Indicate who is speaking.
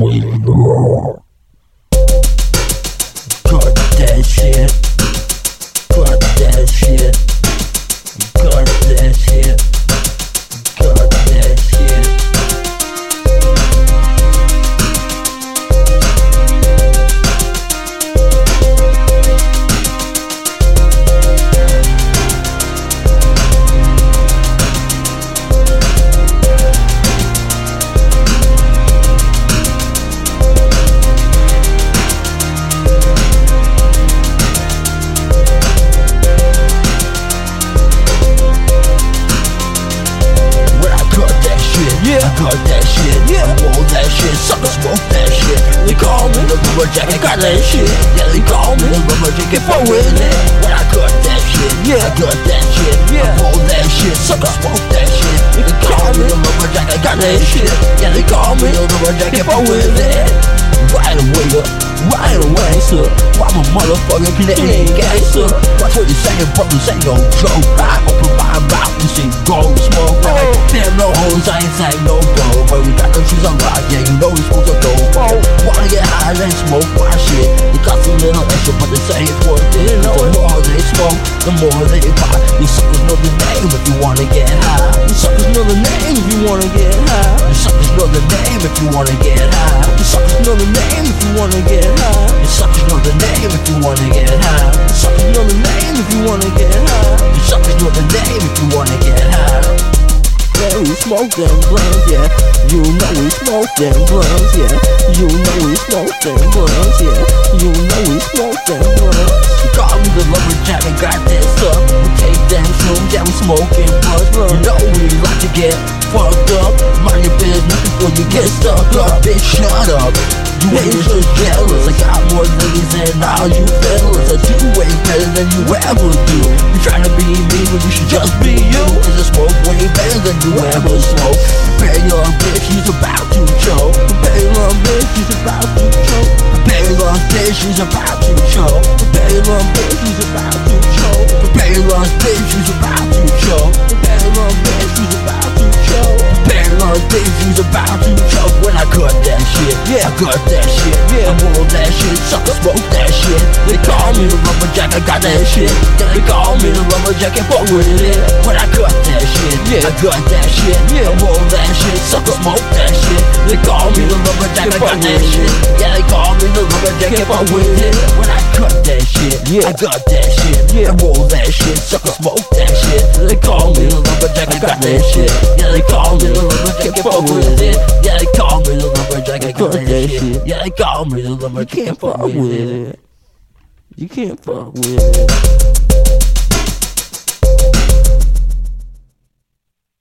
Speaker 1: Cut yeah, I cut that shit, yeah, I roll that shit, sucker smoke that shit. They call me the Lumbajack, I got that shit. Yeah, they call me the Lumbajack, get fuck with it. When I cut that shit, yeah, I cut that shit, yeah, I roll that shit, sucker smoke that shit. They call me the Lumbajack, I got that shit. Yeah, they call me the Lumbajack, get fuck with it. Right away, up, right away, sir. I'm a motherfucking Canadian gangster. What you saying, brothers ain't no joke. I open my mouth and see gold smoke. Like, damn, no hoes, I ain't saying no go. But we got them shoes on rock, yeah, you know we supposed to go. Wanna get high, then smoke my shit. It costs a little extra, but they say it's worth it. The more they smoke, the more they buy. You suckers know the name if you wanna get high. You suckers know the name if you wanna get high. You suckers know the name if you wanna get high. You suckers know the name if you wanna get high. You suckers know the name if you wanna get high. Smoke them blunts, yeah. You know we smoke them blunts, yeah. You know we smoke them blunts, yeah. You know we smoke them blunts. Call me the Lumbajack and got that stuff. We take them shrooms, yeah, we smoking blunts. You know we like to get fucked up. Mind your business before you get stuck up. Bitch, shut up. You ain't just jealous. I got more ladies than all you fellas. I do way better than you ever do. You trying to be me when you should just be you. Cause I smoke way better than you ever smoke. Prepare your bitch, she's about to choke. Prepare your bitch, she's about to choke. Prepare your bitch, she's about to choke. Prepare your bitch, she's about to choke. Prepare your bitch, she's about to choke. Shit, yeah, I cut that shit, yeah, I roll that shit, sucker smoke that shit. They call me the Lumbajack, I got that shit. They call me the Lumbajack, and fuck with it. When I cut that shit, yeah, I cut that shit, yeah, I roll that shit, sucker smoke that shit. They call me the Lumbajack, I got that shit. Yeah, they call me the Lumbajack, and fuck with it. When I cut that shit, yeah, I got that shit, yeah, I roll that shit, sucker smoke that shit. They call me the Lumbajack, I got that shit. Yeah, they call me the Lumbajack, and fuck with it. I that shit. Yeah, they call me the Lumbajack,
Speaker 2: You can't
Speaker 1: fuck
Speaker 2: fuck
Speaker 1: with
Speaker 2: with
Speaker 1: it.
Speaker 2: it. You can't fuck with it.